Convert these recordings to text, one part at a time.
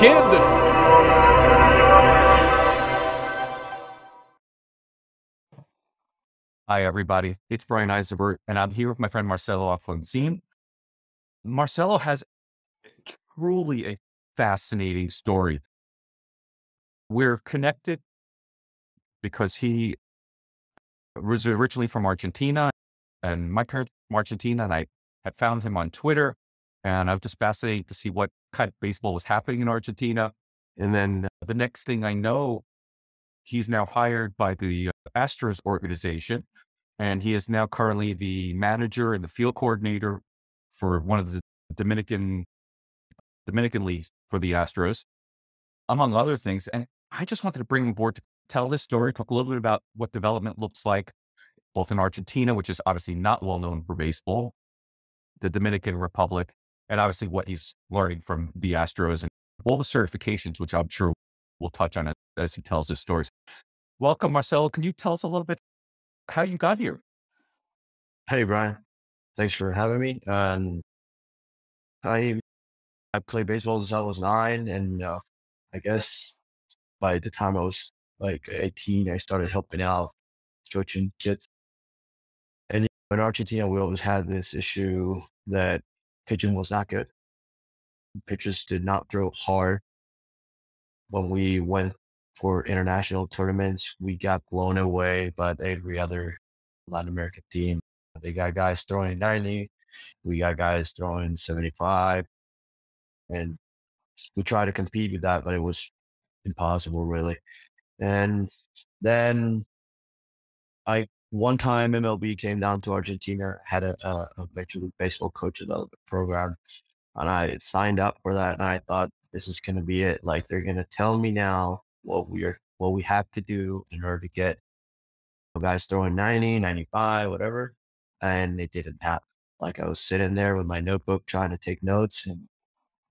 kid. Hi, everybody. It's Brian Eisenberg, and I'm here with my friend Marcelo Alfonsin. Marcelo has truly a fascinating story. We're connected because he was originally from Argentina, and my parents from Argentina, and I had found him on Twitter, and I was just fascinated to see what kind of baseball was happening in Argentina. And then the next thing I know, he's now hired by the uh, Astros organization, and he is now currently the manager and the field coordinator for one of the Dominican Dominican leagues for the Astros, among other things. And I just wanted to bring him aboard to tell this story, talk a little bit about what development looks like, both in Argentina, which is obviously not well known for baseball, the Dominican Republic, and obviously what he's learning from the Astros and all the certifications, which I'm sure we'll touch on as he tells his stories. Welcome, Marcelo. Can you tell us a little bit how you got here? Hey, Brian. Thanks for having me. Um, I I played baseball since I was nine, and uh, I guess by the time I was like 18, I started helping out, coaching kids. And in Argentina, we always had this issue that pitching was not good. Pitchers did not throw hard. When we went for international tournaments, we got blown away by every other Latin American team. They got guys throwing 90, we got guys throwing 75, and we tried to compete with that, but it was impossible, really. And then I one time MLB came down to Argentina, had a, a, a Major League Baseball coach development program, and I signed up for that. And I thought this is going to be it. Like they're going to tell me now what we're what we have to do in order to get guys throwing 90, 95, whatever. And it didn't happen. Like I was sitting there with my notebook trying to take notes and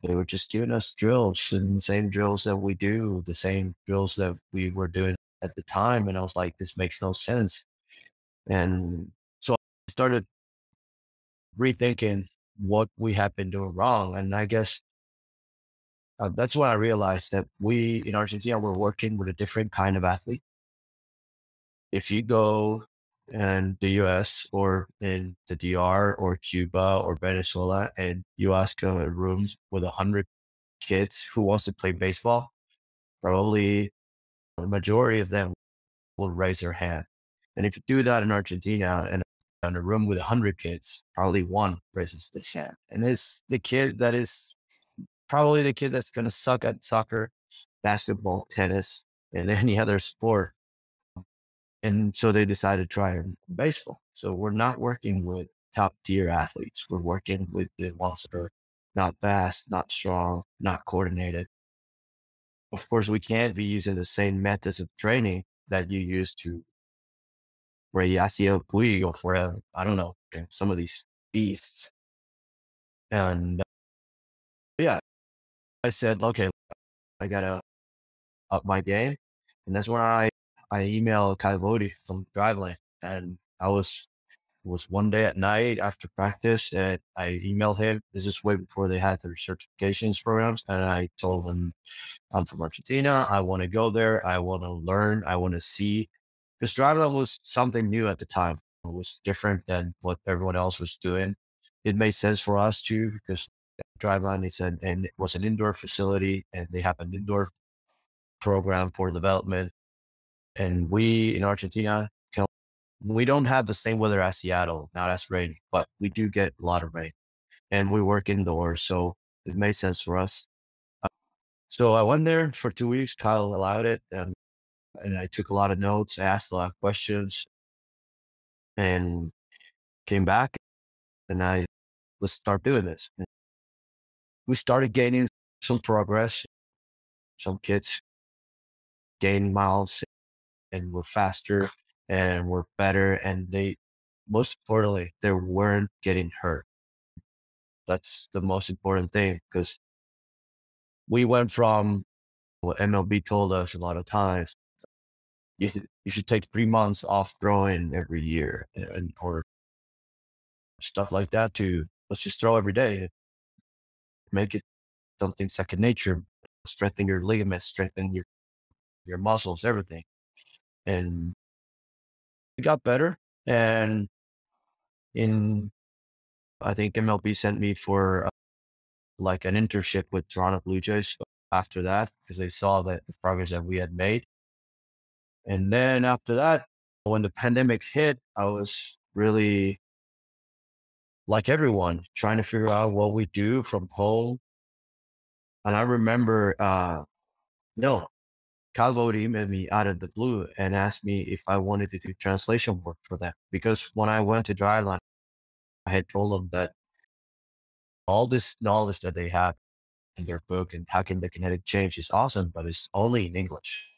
they were just giving us drills and the same drills that we do, the same drills that we were doing at the time. And I was like, this makes no sense. And so I started rethinking what we had been doing wrong. And I guess uh, that's when I realized that we in Argentina were working with a different kind of athlete. If you go in the US or in the DR or Cuba or Venezuela and you ask a room with a hundred kids who wants to play baseball, probably the majority of them will raise their hand. And if you do that in Argentina and in a room with a hundred kids, probably one raises the hand. And it's the kid that is probably the kid that's going to suck at soccer, basketball, tennis, and any other sport. And so they decided to try baseball. So we're not working with top tier athletes. We're working with the ones that are not fast, not strong, not coordinated. Of course, we can't be using the same methods of training that you use to for a Yasiel Puig or for a, I don't know, some of these beasts. And uh, yeah, I said, okay, I gotta up my game. And that's when I, I emailed Kyle Boddy from Driveline. And I was, was one day at night after practice and I emailed him. This is way before they had their certifications programs. And I told him, I'm from Argentina. I want to go there. I want to learn. I want to see. Because Driveline was something new at the time. It was different than what everyone else was doing. It made sense for us too, because Driveline. They said, and it was an indoor facility, and they have an indoor program for development. And we in Argentina, we don't have the same weather as Seattle. not as rain, but we do get a lot of rain, and we work indoors, so it made sense for us. So I went there for two weeks. Kyle allowed it, and and I took a lot of notes. I asked a lot of questions, and came back, and I let's start doing this we started gaining some progress. Some kids gained miles and were faster and were better. And they, most importantly, they weren't getting hurt. That's the most important thing because we went from what MLB told us a lot of times. You, you should take three months off throwing every year and, or stuff like that to let's just throw every day make it something second nature. strengthen your ligaments, strengthen your your muscles, everything. And it got better. And in I think MLB sent me for uh, like an internship with Toronto Blue Jays after that because they saw that the progress that we had made. And then after that, when the pandemic hit, I was really like everyone trying to figure out what we do from home. And I remember, uh, no, Calvo emailed me out of the blue and asked me if I wanted to do translation work for them. Because when I went to Driveline, I had told them that all this knowledge that they have in their book and hacking the kinetic chain is awesome, but it's only in English.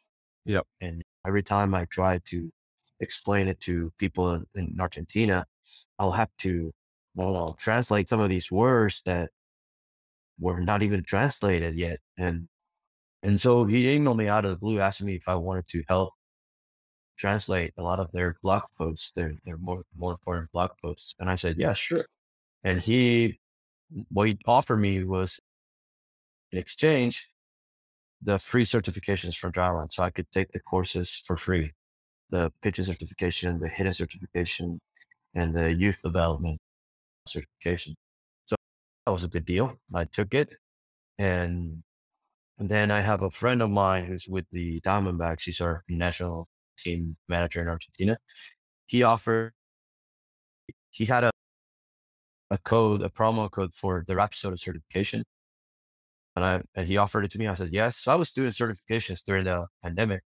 Yep. And every time I try to explain it to people in, in Argentina, I'll have to well, I'll translate some of these words that were not even translated yet. And and so he emailed me out of the blue asking me if I wanted to help translate a lot of their blog posts, their their more more important blog posts. And I said, Yeah, sure. And he what he offered me was in exchange the free certifications from Driveline. So I could take the courses for free. The pitching certification, the hitting certification, and the youth development certification. So that was a good deal. I took it. And, then I have a friend of mine who's with the Diamondbacks. He's our national team manager in Argentina. He offered, he had a, a code, a promo code for the Rapsodo certification. And I, and he offered it to me. I said, yes. So I was doing certifications during the pandemic.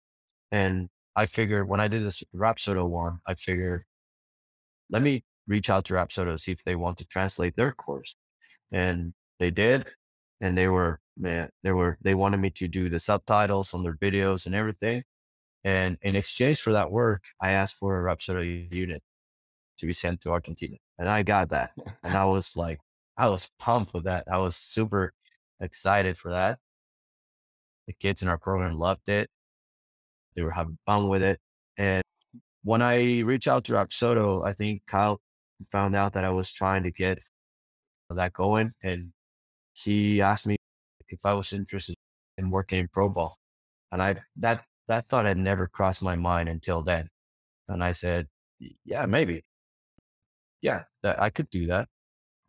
And I figured when I did this Rapsodo one, I figured, let me reach out to Rapsodo to see if they want to translate their course. And they did. And they were, man, they were, they wanted me to do the subtitles on their videos and everything. And in exchange for that work, I asked for a Rapsodo unit to be sent to Argentina. And I got that. And I was like, I was pumped with that. I was super excited for that. The kids in our program loved it. They were having fun with it. And when I reached out to Rapsodo, I think Kyle found out that I was trying to get that going. And he asked me if I was interested in working in pro ball. And I, that, that thought had never crossed my mind until then. And I said, yeah, maybe. Yeah, that I could do that.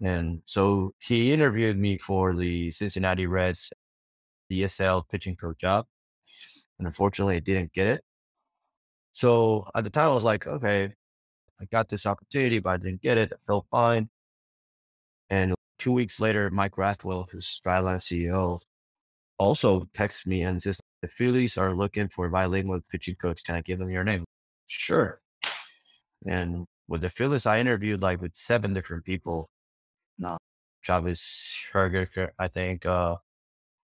And so he interviewed me for the Cincinnati Reds DSL pitching coach job. And unfortunately, I didn't get it. So at the time, I was like, okay, I got this opportunity, but I didn't get it. I felt fine. And two weeks later, Mike Rathwell, who's Driveline CEO, also texted me and says, the Phillies are looking for a bilingual pitching coach. Can I give them your name? Sure. And with the Phillies, I interviewed like with seven different people. No, Travis Herger, I think, uh,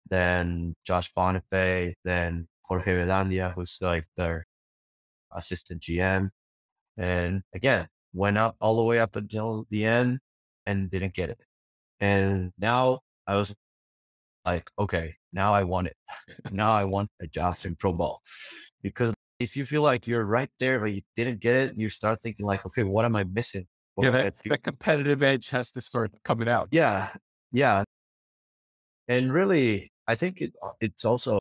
then Josh Bonifay, then Jorge Velandia, who's like their assistant GM. And again, went up all the way up until the end and didn't get it. And now I was like, okay, now I want it. now I want a job in pro ball. Because if you feel like you're right there, but you didn't get it, you start thinking like, okay, what am I missing? Yeah, that, that competitive edge has to start coming out. yeah, yeah. And really, I think it, uh, it's also,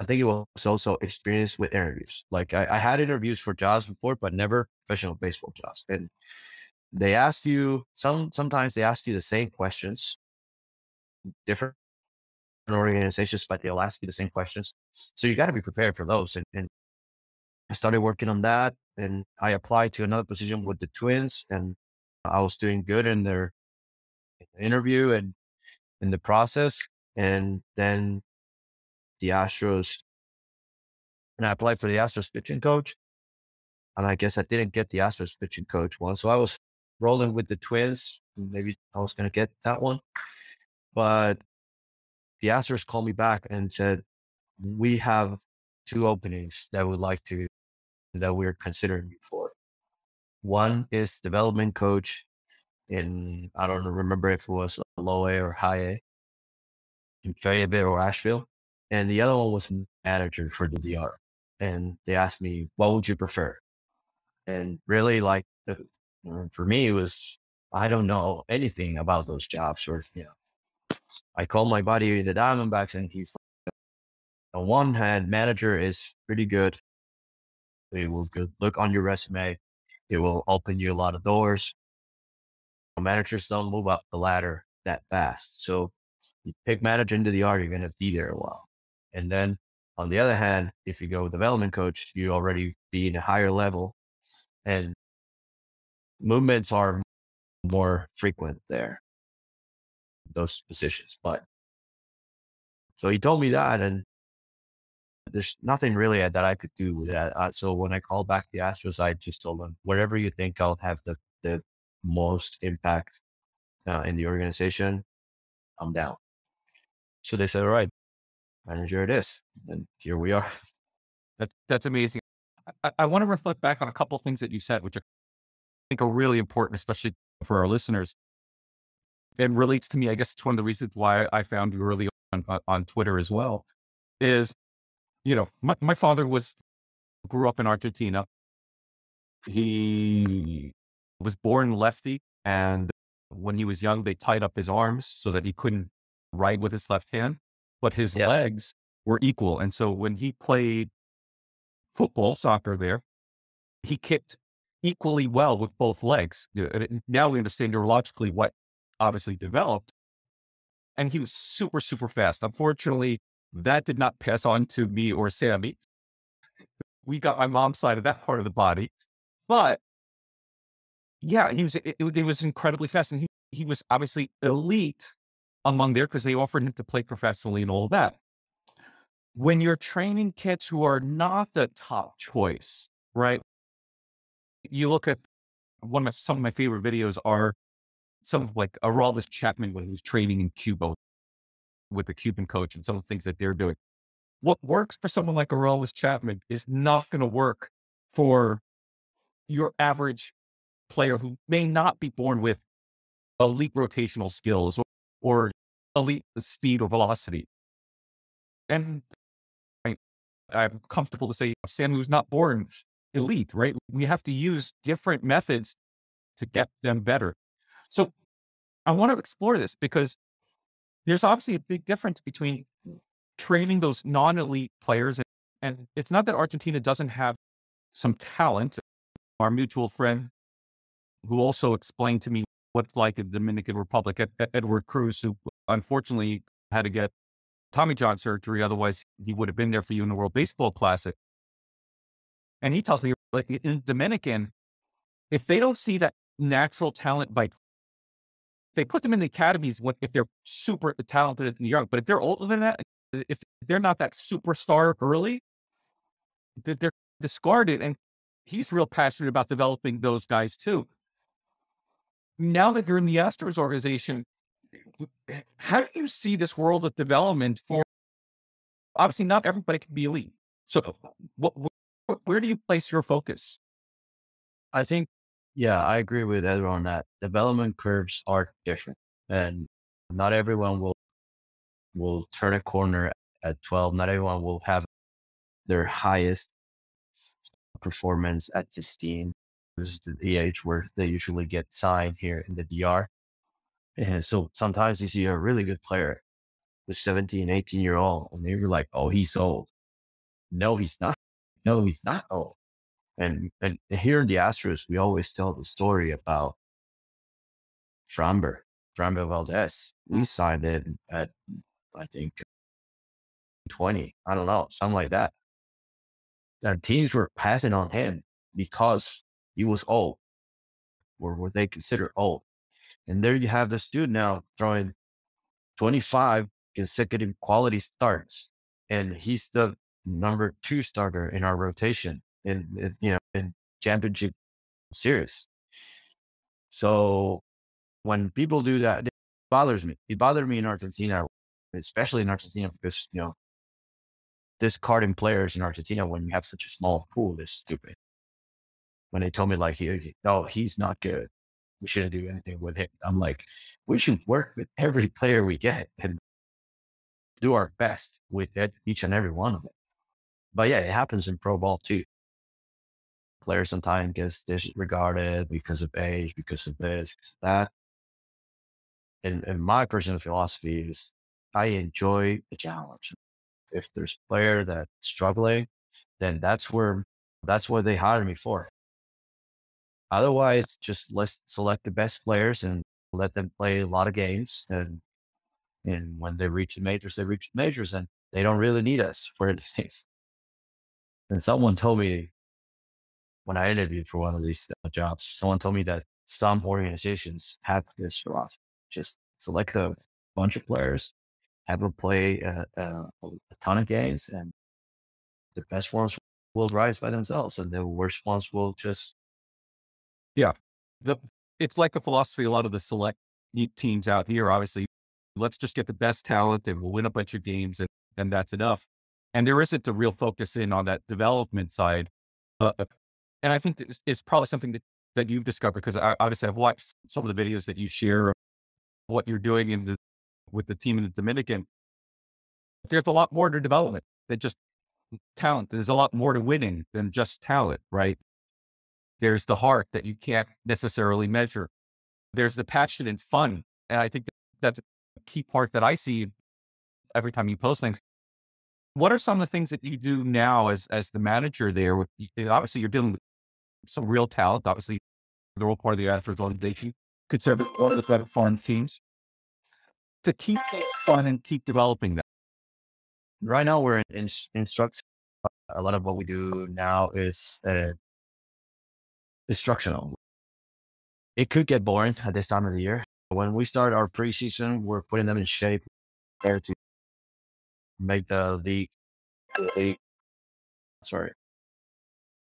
I think it was also experience with interviews. Like I, I had interviews for jobs before, but never professional baseball jobs. And they asked you some, sometimes they ask you the same questions, different organizations, but they'll ask you the same questions. So you got to be prepared for those. And, and I started working on that and I applied to another position with the twins and I was doing good in their interview and in the process. And then the Astros, and I applied for the Astros pitching coach. And I guess I didn't get the Astros pitching coach one. So I was rolling with the twins. Maybe I was going to get that one. But the Astros called me back and said, we have two openings that would like to, that we're considering for. One is development coach in, I don't remember if it was low A or high A in Fayetteville or Asheville. And the other one was manager for the DR. And they asked me, what would you prefer? And really like the, uh, for me, it was, I don't know anything about those jobs or, you know, I called my buddy the Diamondbacks, and he's like, on one hand, manager is pretty good. It will good look on your resume. It will open you a lot of doors. Managers don't move up the ladder that fast. So you pick manager into the art, you're going to be there a while. And then on the other hand, if you go development coach, you already be in a higher level and movements are more frequent there, those positions. But so he told me that, and there's nothing really that I could do with that. Uh, so when I called back the Astros, I just told them, whatever you think I'll have the, the most impact uh, in the organization, I'm down. So they said, all right, manager it is. And here we are. That's, that's amazing. I, I want to reflect back on a couple of things that you said, which I think are really important, especially for our listeners. And relates to me. I guess it's one of the reasons why I found you early on, on Twitter as well, is, you know, my, my father was, grew up in Argentina. He was born lefty. And when he was young, they tied up his arms so that he couldn't write with his left hand, but his Yeah. legs were equal. And so when he played football, soccer there, he kicked equally well with both legs. Yeah, and it- Now we understand neurologically what obviously developed. And he was super, super fast. Unfortunately, that did not pass on to me or Sammy. We got my mom's side of that part of the body. But yeah, he was it, it, was incredibly fast. And he, he was obviously elite among there because they offered him to play professionally and all that. When you're training kids who are not the top choice, right? You look at one of my, some of my favorite videos are some of like Aroldis Chapman when he was training in Cuba with the Cuban coach and some of the things that they're doing. What works for someone like Aroldis Chapman is not going to work for your average player who may not be born with elite rotational skills or, or elite speed or velocity. And I, I'm comfortable to say Sam who's not born elite, right? We have to use different methods to get them better. So I want to explore this because there's obviously a big difference between training those non-elite players and, it's not that Argentina doesn't have some talent. Our mutual friend who also explained to me what it's like in the Dominican Republic, Ed- Ed- Edward Cruz, who unfortunately had to get Tommy John surgery. Otherwise, he would have been there for you in the World Baseball Classic. And he tells me, like in Dominican, if they don't see that natural talent by, they put them in the academies when, if they're super talented and young. But if they're older than that, if they're not that superstar early, they're discarded. And he's real passionate about developing those guys too. Now that you're in the Astros organization, how do you see this world of development for? Obviously, not everybody can be elite. So, what, wh- where do you place your focus? I think, yeah, I agree with Edward on that. Development curves are different, and not everyone will will turn a corner at 12. Not everyone will have their highest performance at 16. This is the age where they usually get signed here in the DR. And so sometimes you see a really good player, the 17, 18 year old, and you're like, oh, he's old. No, he's not. No, he's not old. And and here in the Astros, we always tell the story about Framber, Framber Valdez. We mm. signed him at, I think, 20. I don't know, something like that. And teams were passing on him because he was old, or what they consider old. And there you have this dude now throwing 25 consecutive quality starts. And he's the number two starter in our rotation in, you know in championship series. So when people do that, it bothers me. It bothered me in Argentina, especially in Argentina, because you know discarding players in Argentina when you have such a small pool is stupid. When they told me like, no, oh, he's not good. We shouldn't do anything with him. I'm like, we should work with every player we get and do our best with it, each and every one of them. But yeah, it happens in pro ball too. Players sometimes gets disregarded because of age, because of this, because of that. in, in my personal philosophy is I enjoy the challenge. If there's a player that's struggling, then that's where that's what they hired me for. Otherwise, just let's select the best players and let them play a lot of games. And and when they reach the majors, they reach the majors, and they don't really need us for anything. And someone told me when I interviewed for one of these uh, jobs, someone told me that some organizations have this philosophy: just select a bunch of players, have them play a, a, a ton of games, and the best ones will rise by themselves, and the worst ones will just yeah. The it's like the philosophy a lot of the select teams out here. Obviously, let's just get the best talent and we'll win a bunch of games and, and that's enough. And there isn't a real focus in on that development side. Uh, and I think it's, probably something that, that you've discovered because I, obviously I've watched some of the videos that you share of what you're doing in the, with the team in the Dominican. There's a lot more to development than just talent. There's a lot more to winning than just talent, right? There's the heart that you can't necessarily measure. There's the passion and fun. And I think that's a key part that I see every time you post things. What are some of the things that you do now as as the manager there? With obviously you're dealing with some real talent. Obviously, the role part of the Astros organization could serve as one of the better foreign teams to keep fun and keep developing that. Right now, we're in, in instructs. A lot of what we do now is uh, instructional. It could get boring at this time of the year. When we start our preseason, we're putting them in shape there to make the league, the league sorry.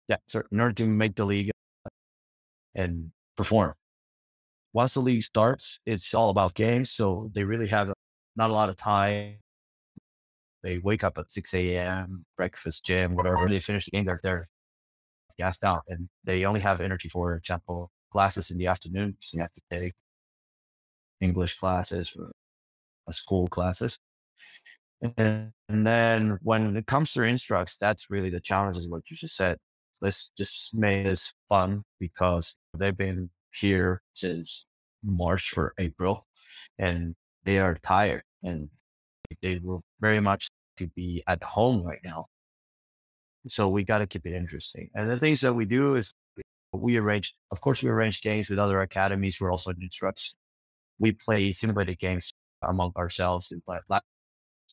Yeah, sorry, in order to make the league and perform. Once the league starts, it's all about games. So they really have not a lot of time. They wake up at 6 a.m., breakfast, gym, whatever. They finish the game, they're there gassed out and they only have energy for example classes in the afternoon you have to take english classes or uh, school classes and, and then when it comes to instructs that's really the challenge is what you just said let's just make this fun because they've been here since march for april and they are tired and they will very much to be at home right now so we got to keep it interesting. And the things that we do is we arrange, of course, we arrange games with other academies. We're also instructs. We play simulated games among ourselves. last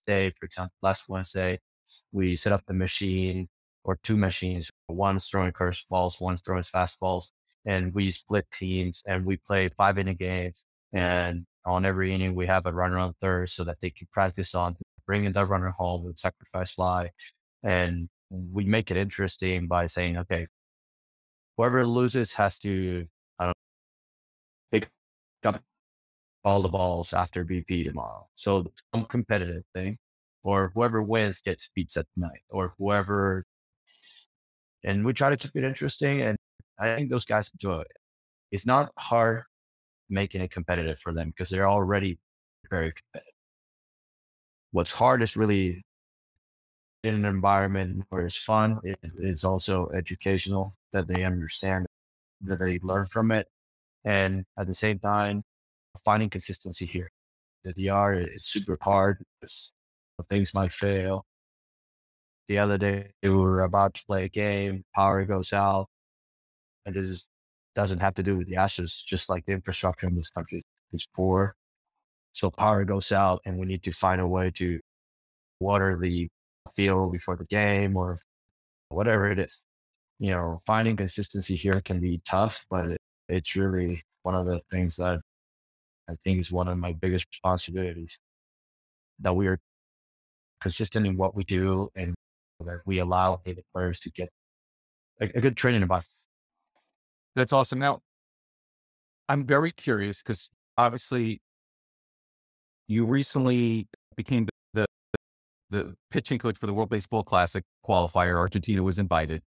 day, for example, last Wednesday, we set up the machine or two machines. One's throwing curveballs, one's throwing fastballs, and we split teams and we play five inning games. And on every inning, we have a runner on third so that they can practice on bringing that runner home with sacrifice fly. And we make it interesting by saying, okay, whoever loses has to, I don't know, pick up all the balls after BP tomorrow. So some competitive thing, or whoever wins gets pizza tonight, or whoever. And we try to keep it interesting, and I think those guys enjoy it. It's not hard making it competitive for them because they're already very competitive. What's hard is really in an environment where it's fun. It, it's also educational that they understand, that they learn from it. And at the same time, finding consistency here. The DR is super hard because things might fail. The other day, we were about to play a game, power goes out, and this doesn't have to do with the Astros, just like the infrastructure in this country is poor. So power goes out, and we need to find a way to water the field before the game or whatever it is. You know, finding consistency here can be tough, but it, it's really one of the things that I think is one of my biggest responsibilities that we are consistent in what we do and that we allow the players to get a, a good training about. That's awesome. Now, I'm very curious because obviously you recently became the pitching coach for the World Baseball Classic qualifier. Argentina was invited.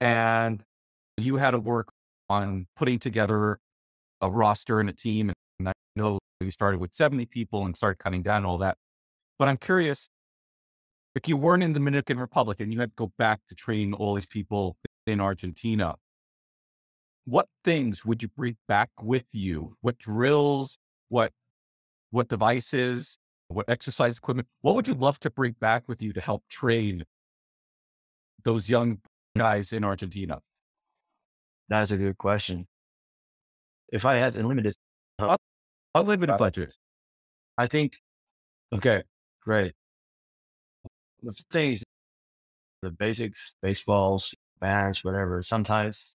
And you had to work on putting together a roster and a team. And I know you started with 70 people and started cutting down all that. But I'm curious if you weren't in the Dominican Republic and you had to go back to train all these people in Argentina, what things would you bring back with you? What drills, what what devices, what exercise equipment, what would you love to bring back with you to help train those young guys in Argentina? That's a good question. If I had unlimited, unlimited uh, budget, I think, okay, great. The things, the basics, baseballs, bats, whatever, sometimes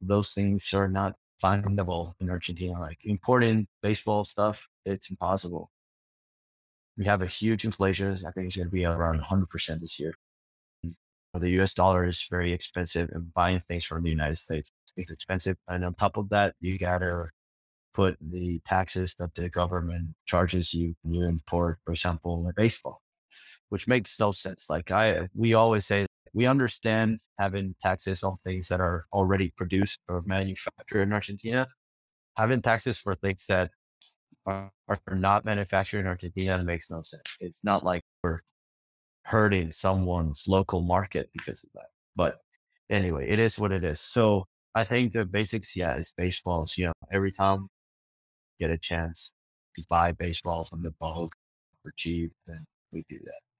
those things are not findable in Argentina. Like important baseball stuff, it's impossible. We have a huge inflation. I think it's going to be around 100% this year. The US dollar is very expensive and buying things from the United States is expensive. And on top of that, you got to put the taxes that the government charges you when you import, for example, a baseball, which makes no sense. Like I, we always say we understand having taxes on things that are already produced or manufactured in Argentina. Having taxes for things that are, are not manufactured in Argentina makes no sense. It's not like we're hurting someone's local market because of that. But anyway, it is what it is. So I think the basics, yeah, is baseballs. You know, every time get a chance to buy baseballs on the bulk for cheap, then we do that.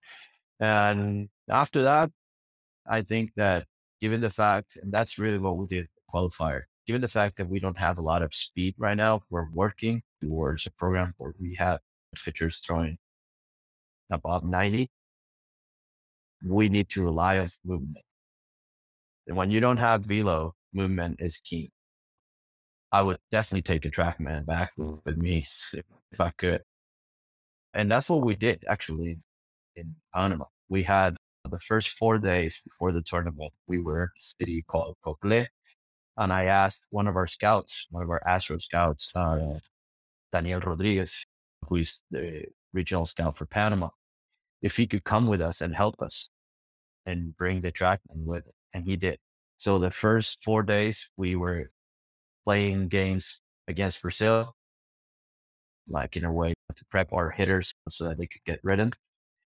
And after that, I think that given the fact, and that's really what we did qualifier, given the fact that we don't have a lot of speed right now, we're working towards a program where we have pitchers throwing above 90. We need to rely on movement. And when you don't have velo, movement is key. I would definitely take a TrackMan back with me if I could. And that's what we did actually in Panama. We had the first four days before the tournament, we were in a city called Coclé. And I asked one of our scouts, one of our Astro scouts, uh, Daniel Rodriguez, who is the regional scout for Panama, if he could come with us and help us and bring the TrackMan with it. And he did. So the first four days, we were playing games against Brazil, like in a way to prep our hitters so that they could get ridden.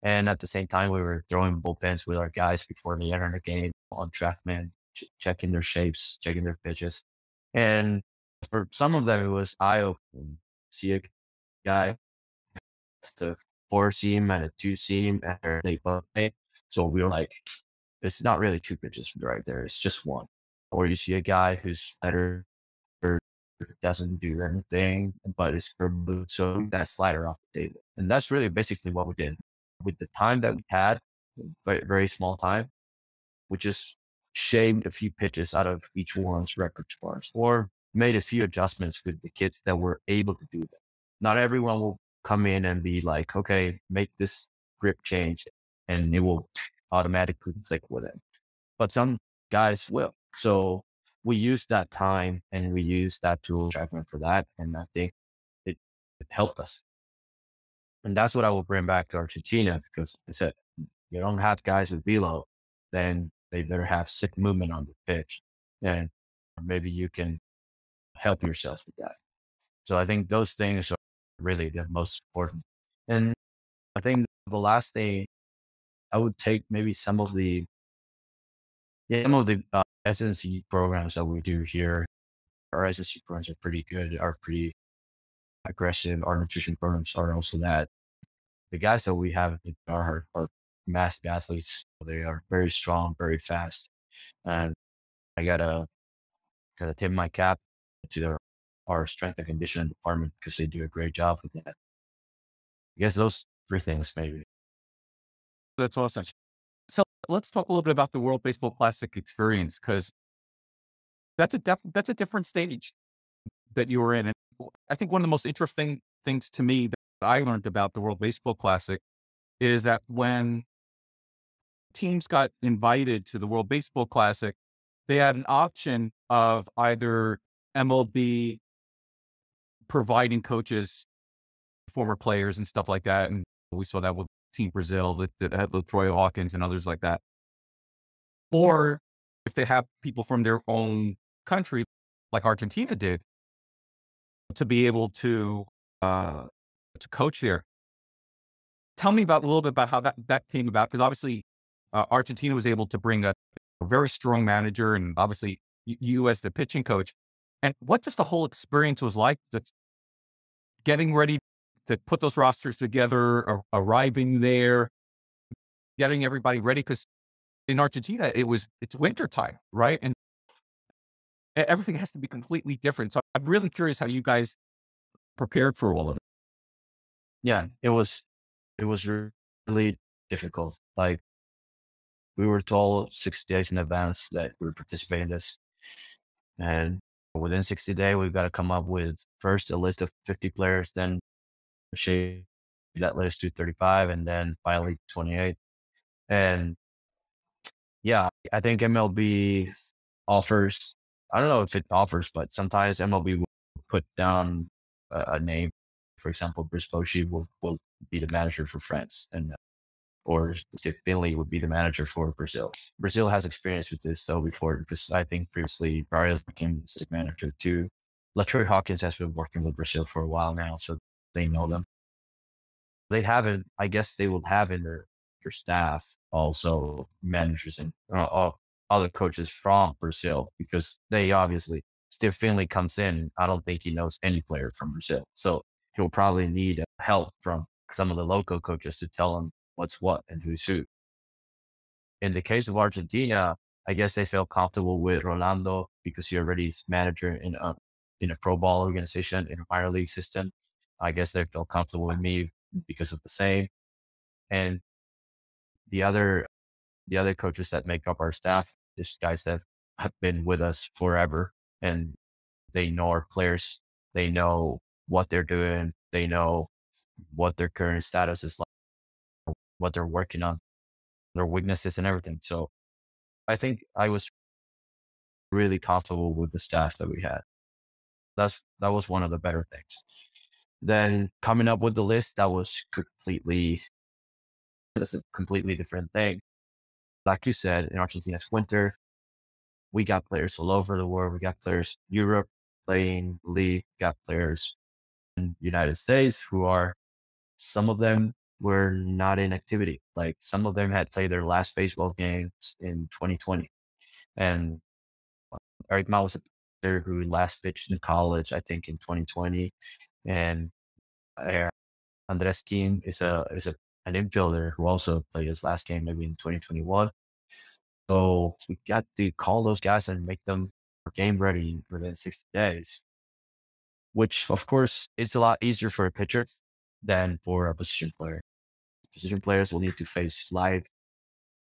And at the same time, we were throwing bullpens with our guys before the end of the game on TrackMan, ch- checking their shapes, checking their pitches. And for some of them, it was eye opening. See a guy, the four seam and a two seam, and they play. So we were like, it's not really two pitches right there. It's just one. Or you see a guy who's better or doesn't do anything, but it's for blue. So that slider off the table. And that's really basically what we did with the time that we had, very, small time, we just shaved a few pitches out of each one's repertoires or made a few adjustments with the kids that were able to do that. Not everyone will come in and be like, okay, make this grip change and it will automatically click with it. But some guys will. So we use that time and we use that tool TrackMan for that. And I think it, it helped us. And that's what I will bring back to Argentina because I said, you don't have guys with velo, then they better have sick movement on the pitch. And maybe you can help yourself with that. So I think those things are really the most important. And I think the last thing I would take maybe some of the some of the uh, SNC programs that we do here. Our SNC programs are pretty good, are pretty aggressive. Our nutrition programs are also that. The guys that we have are, are massive athletes. They are very strong, very fast. And I gotta gotta tip my cap to their, our strength and conditioning department because they do a great job with that. I guess those three things maybe. That's awesome. So let's talk a little bit about the World Baseball Classic experience because that's a def- that's a different stage that you were in. And I think one of the most interesting things to me that I learned about the World Baseball Classic is that when teams got invited to the World Baseball Classic, they had an option of either MLB providing coaches, former players and stuff like that. And we saw that with Team Brazil that, had Troy Hawkins and others like that. Or if they have people from their own country, like Argentina did, to be able to uh, to coach there. Tell me about a little bit about how that that came about because obviously uh, Argentina was able to bring a, a, very strong manager and obviously you as the pitching coach. And what just the whole experience was like, getting ready to put those rosters together, ar- arriving there, getting everybody ready. Because in Argentina, it was it's winter time, right? And everything has to be completely different. So I'm really curious how you guys prepared for all of it. Yeah, it was it was really difficult. Like we were told 60 days in advance that we were participating in this. And within 60 days, we've got to come up with first a list of 50 players, then shape that list to 35, and then finally 28. And yeah, I think MLB offers, I don't know if it offers, but sometimes MLB will put down a, a name. For example, Bruce Bochy will, will be the manager for France and or Steve Finley would be the manager for Brazil. Brazil has experience with this though before because I think previously Barrios became the manager too. LaTroy Hawkins has been working with Brazil for a while now, so they know them. They haven't, I guess they will have in their, their staff also managers and uh, other coaches from Brazil because they obviously, Steve Finley comes in. I don't think he knows any player from Brazil. So he'll probably need help from some of the local coaches to tell him what's what and who's who. In the case of Argentina, I guess they felt comfortable with Rolando because he already is manager in a in a pro ball organization in a minor league system. I guess they felt comfortable with me because of the same. And the other the other coaches that make up our staff, just guys that have been with us forever and they know our players, they know what they're doing, they know what their current status is like what they're working on, their weaknesses and everything. So I think I was really comfortable with the staff that we had. That's that was one of the better things. Then coming up with the list, that was completely that's a completely different thing. Like you said, in Argentina's winter, we got players all over the world. We got players Europe playing league, got players in United States who are some of them were not in activity. Like some of them had played their last baseball games in 2020. And Eric Ma was a player who last pitched in college, I think in 2020. And uh, Andres Kim is a is a an infielder who also played his last game maybe in 2021. So we got to call those guys and make them game ready within 60 days. Which of course it's a lot easier for a pitcher than for a position player position players will need to face live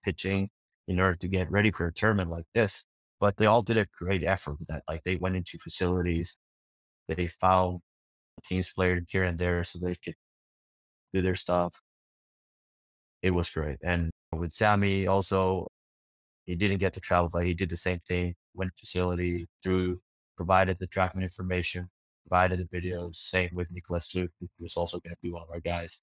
pitching in order to get ready for a tournament like this. But they all did a great effort with that. Like they went into facilities, they found teams players here and there so they could do their stuff. It was great. And with Sammy also, he didn't get to travel, but he did the same thing, went facility through, provided the tracking information, provided the videos. Same with Nicholas Luke, who was also going to be one of our guys.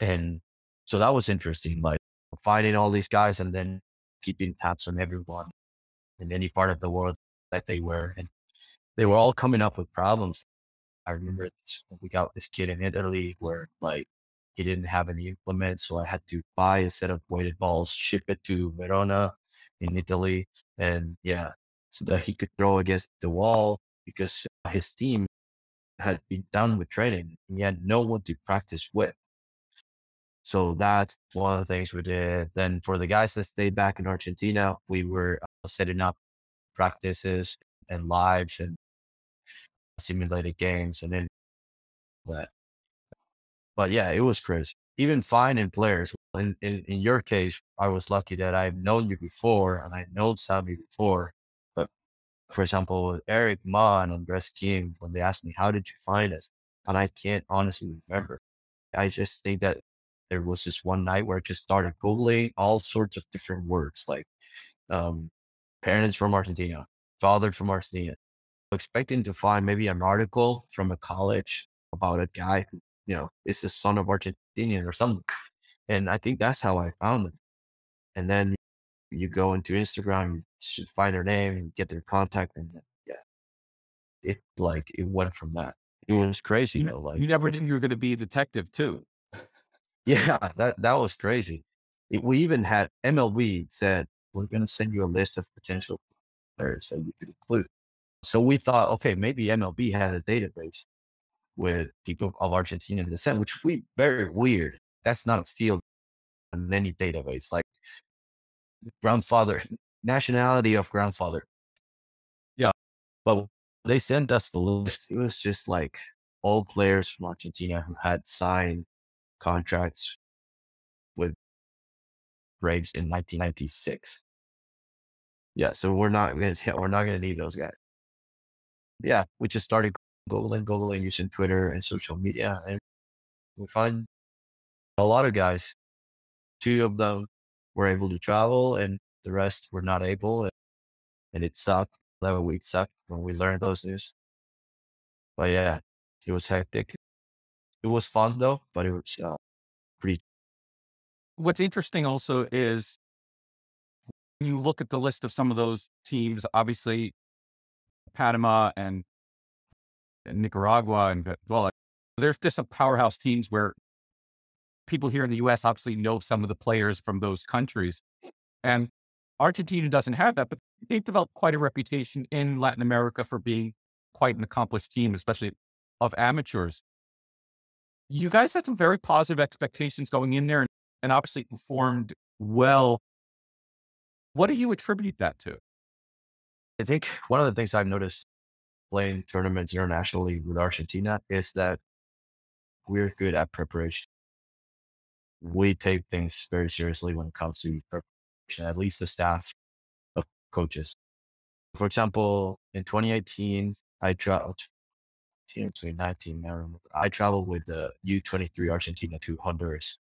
And so that was interesting, like finding all these guys and then keeping tabs on everyone in any part of the world that they were. And they were all coming up with problems. I remember this, we got this kid in Italy where like he didn't have any implements. So I had to buy a set of weighted balls, ship it to Verona in Italy. And yeah, so that he could throw against the wall because his team had been done with training and he had no one to practice with. So that's one of the things we did. Then for the guys that stayed back in Argentina, we were uh, setting up practices and lives and simulated games and then but yeah, it was crazy. Even finding players. In, in, in your case, I was lucky that I've known you before and I know Sammy before. But for example, Eric Ma and Andres team, when they asked me, how did you find us? And I can't honestly remember. I just think that there was this one night where I just started Googling all sorts of different words like um, parents from Argentina, father from Argentina, expecting to find maybe an article from a college about a guy who, you know, it's the son of Argentinian or something. And I think that's how I found them. And then you go into Instagram, you should find their name and get their contact. And yeah, it like, it went from that. It was crazy. You, know, like you never knew you were going to be a detective too. Yeah, that that was crazy. It, we even had MLB said we're going to send you a list of potential players that you could include. So we thought, okay, maybe MLB has a database. With people of Argentinian descent, which we very weird. That's not a field in any database. Like grandfather, nationality of grandfather. Yeah. But they sent us the list. It was just like all players from Argentina who had signed contracts with Braves in 1996. Yeah, so we're not gonna we're not gonna need those guys. Yeah, we just started googling, googling using Twitter and social media, and we find a lot of guys. Two of them were able to travel, and the rest were not able, and, and it sucked. Eleven weeks sucked when we learned those news. But yeah, it was hectic. It was fun though, but it was uh, pretty. What's interesting also is you look at the list of some of those teams, obviously Panama and Nicaragua, and well, there's just some powerhouse teams where people here in the US obviously know some of the players from those countries. And Argentina doesn't have that, but they've developed quite a reputation in Latin America for being quite an accomplished team, especially of amateurs. You guys had some very positive expectations going in there and, and obviously performed well what do you attribute that to? I think one of the things I've noticed playing tournaments internationally with Argentina is that we're good at preparation. We take things very seriously when it comes to preparation, at least the staff of coaches. For example, in 2018, I traveled, 2019, I traveled with the U23 Argentina to Honduras.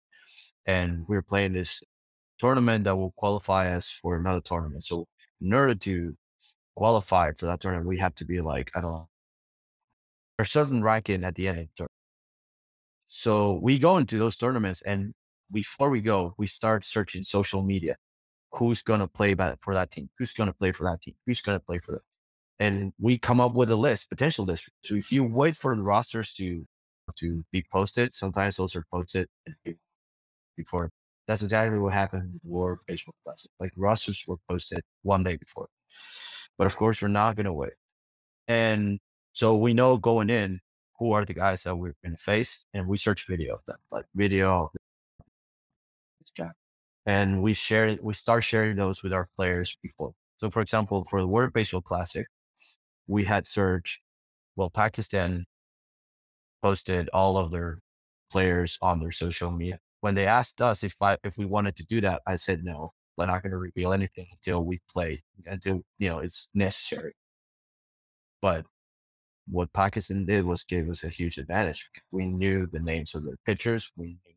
And we were playing this tournament that will qualify us for another tournament. So in order to qualify for that tournament, we have to be like, I don't know, a certain ranking at the end of the tournament. So we go into those tournaments and before we go, we start searching social media. Who's going to play for that team? Who's going to play for that team? Who's going to play for that? And we come up with a list, potential list. So if you wait for the rosters to to be posted, sometimes those are posted before that's exactly what happened with World Baseball Classic. Like rosters were posted one day before. But of course, we're not going to wait. And so we know going in who are the guys that we're going to face, and we search video of them, like video. This guy. And we share, we start sharing those with our players before. So, for example, for the World Baseball Classic, we had searched, well, Pakistan posted all of their players on their social media when they asked us if I, if we wanted to do that, I said no. We're not going to reveal anything until we play, until you know it's necessary. But what Pakistan did was give us a huge advantage. We knew the names of their pitchers, we knew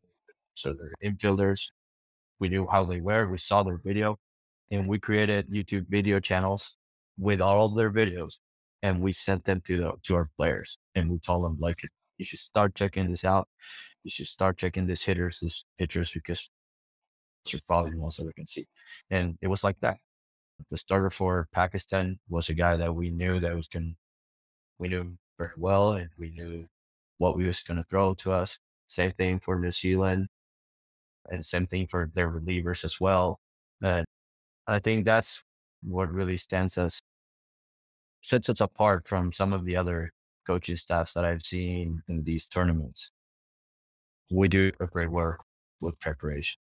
so their infielders, we knew how they were, we saw their video, and we created YouTube video channels with all their videos, and we sent them to the to our players, and we told them like you should start checking this out. You should start checking these hitters, these pitchers, because you're probably the ones we can see. And it was like that. The starter for Pakistan was a guy that we knew that was going we knew very well and we knew what we was going to throw to us. Same thing for New Zealand and same thing for their relievers as well. And I think that's what really stands us, sets us apart from some of the other coaching staffs that I've seen in these tournaments. We do a great work with preparation.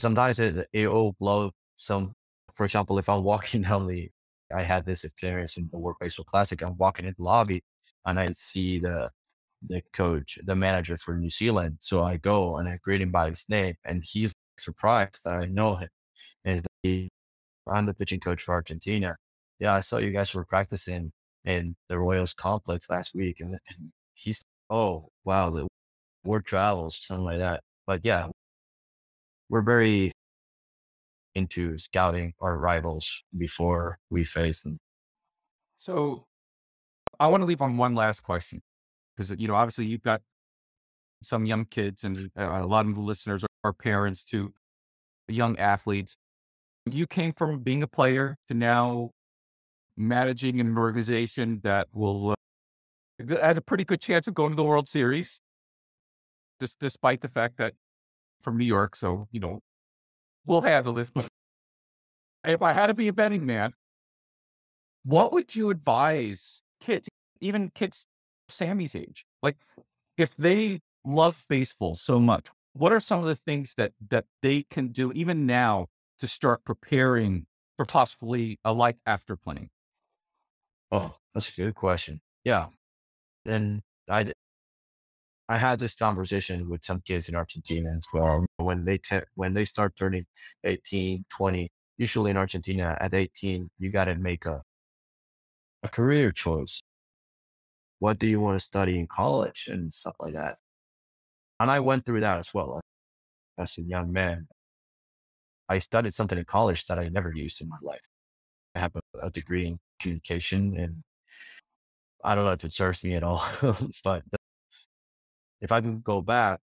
Sometimes it, it will blow some, for example, if I'm walking down the, I had this experience in the Baseball Classic. I'm walking in the lobby and I see the, the coach, the manager for New Zealand. So I go and I greet him by his name and he's surprised that I know him. And he, I'm the pitching coach for Argentina. Yeah, I saw you guys were practicing in the Royals complex last week. And, and he's, oh, wow, the word travels, something like that. But yeah, we're very into scouting our rivals before we face them. So I want to leave on one last question because, you know, obviously you've got some young kids and uh, a lot of the listeners are parents to young athletes. You came from being a player to now managing an organization that will uh, has a pretty good chance of going to the World Series, just despite the fact that from New York, so you know we'll handle this. But if I had to be a betting man, what would you advise kids, even kids Sammy's age. Like if they love baseball so much, what are some of the things that that they can do even now to start preparing for possibly a life after playing? Oh, that's a good question. Yeah. And I, I had this conversation with some kids in Argentina as well. When they te- when they start turning 18, 20, usually in Argentina at 18, you got to make a a career choice. What do you want to study in college and stuff like that? And I went through that as well as a young man. I studied something in college that I never used in my life. I have a, a degree in communication and I don't know if it serves me at all, but if I could go back,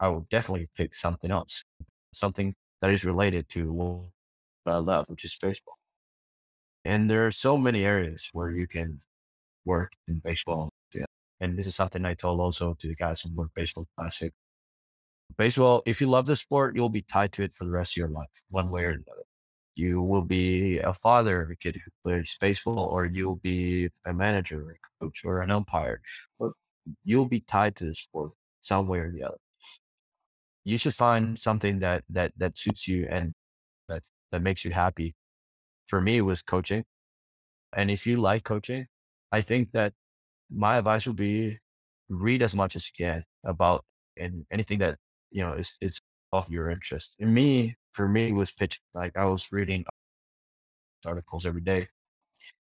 I would definitely pick something else, something that is related to what I love, which is baseball. And there are so many areas where you can work in baseball. Yeah. And this is something I told also to the guys who work baseball classic. Baseball, if you love the sport, you'll be tied to it for the rest of your life, one way or another. You will be a father of a kid who plays baseball, or you'll be a manager, or a coach, or an umpire. But you'll be tied to the sport some way or the other. You should find something that that that suits you and that that makes you happy. For me, it was coaching. And if you like coaching, I think that my advice would be read as much as you can about and anything that you know is is of your interest. And me, for me, was pitching. Like I was reading articles every day.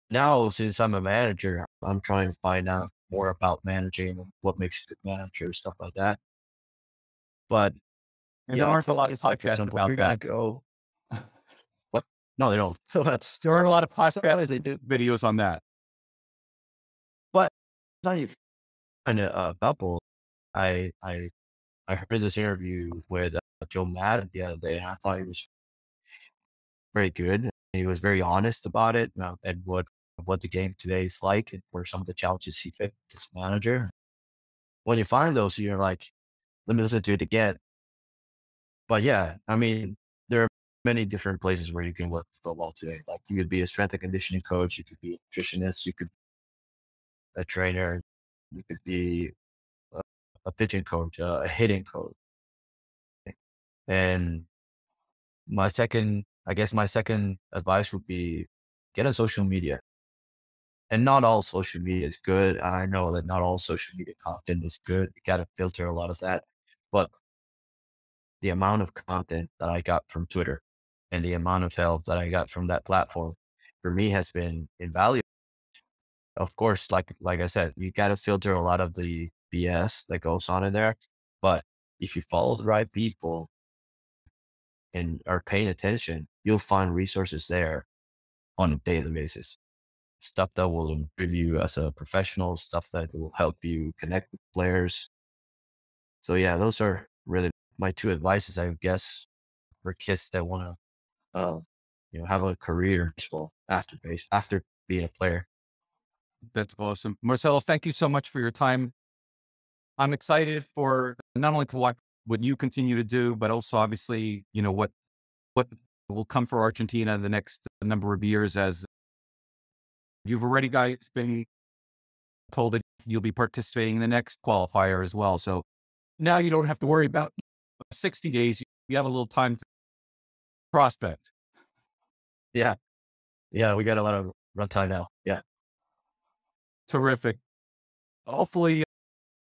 Now, since I'm a manager, I'm trying to find out more about managing, what makes you a good manager, stuff like that. But And yeah, there aren't a lot of podcasts about that. go. What? No, they don't. That's There aren't a lot of podcasts they do. videos on that. But even kind of a couple. I I I heard this interview with uh, Joe Maddon the other day, and I thought he was very good. He was very honest about it uh, and what what the game today is like and where some of the challenges he faced as a manager. When you find those, you're like, let me listen to it again. But yeah, I mean, there are many different places where you can work football today. Like you could be a strength and conditioning coach, you could be a nutritionist, you could be a trainer, you could be a, a pitching coach, uh, a hitting coach. And my second, I guess my second advice would be get on social media. And not all social media is good. I know that not all social media content is good. You got to filter a lot of that. But the amount of content that I got from Twitter and the amount of help that I got from that platform for me has been invaluable. Of course, like like I said, you got to filter a lot of the BS that goes on in there. But if you follow the right people and are paying attention, you'll find resources there on a daily basis. Stuff that will improve you as a professional, stuff that will help you connect with players. So yeah, those are really my two advices, I guess, for kids that want to, uh, you know, have a career after base after being a player. That's awesome. Marcelo, thank you so much for your time. I'm excited for not only to watch what you continue to do, but also obviously, you know, what what will come for Argentina in the next number of years as you've already guys been told that you'll be participating in the next qualifier as well. So now you don't have to worry about 60 days. You have a little time to prospect. Yeah, yeah, we got a lot of runtime now. Yeah, Terrific. Hopefully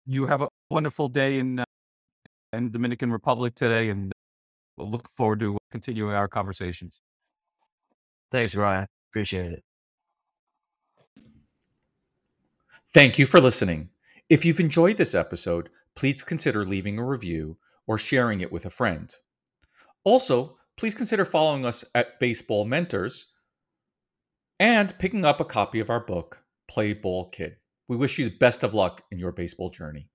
you have a wonderful day in, uh, in Dominican Republic today and we'll look forward to continuing our conversations. thanks, Ryan. Appreciate it. Thank you for listening. If you've enjoyed this episode, please consider leaving a review or sharing it with a friend. Also, please consider following us at Baseball Mentors and picking up a copy of our book, Play Ball Kid. We wish you the best of luck in your baseball journey.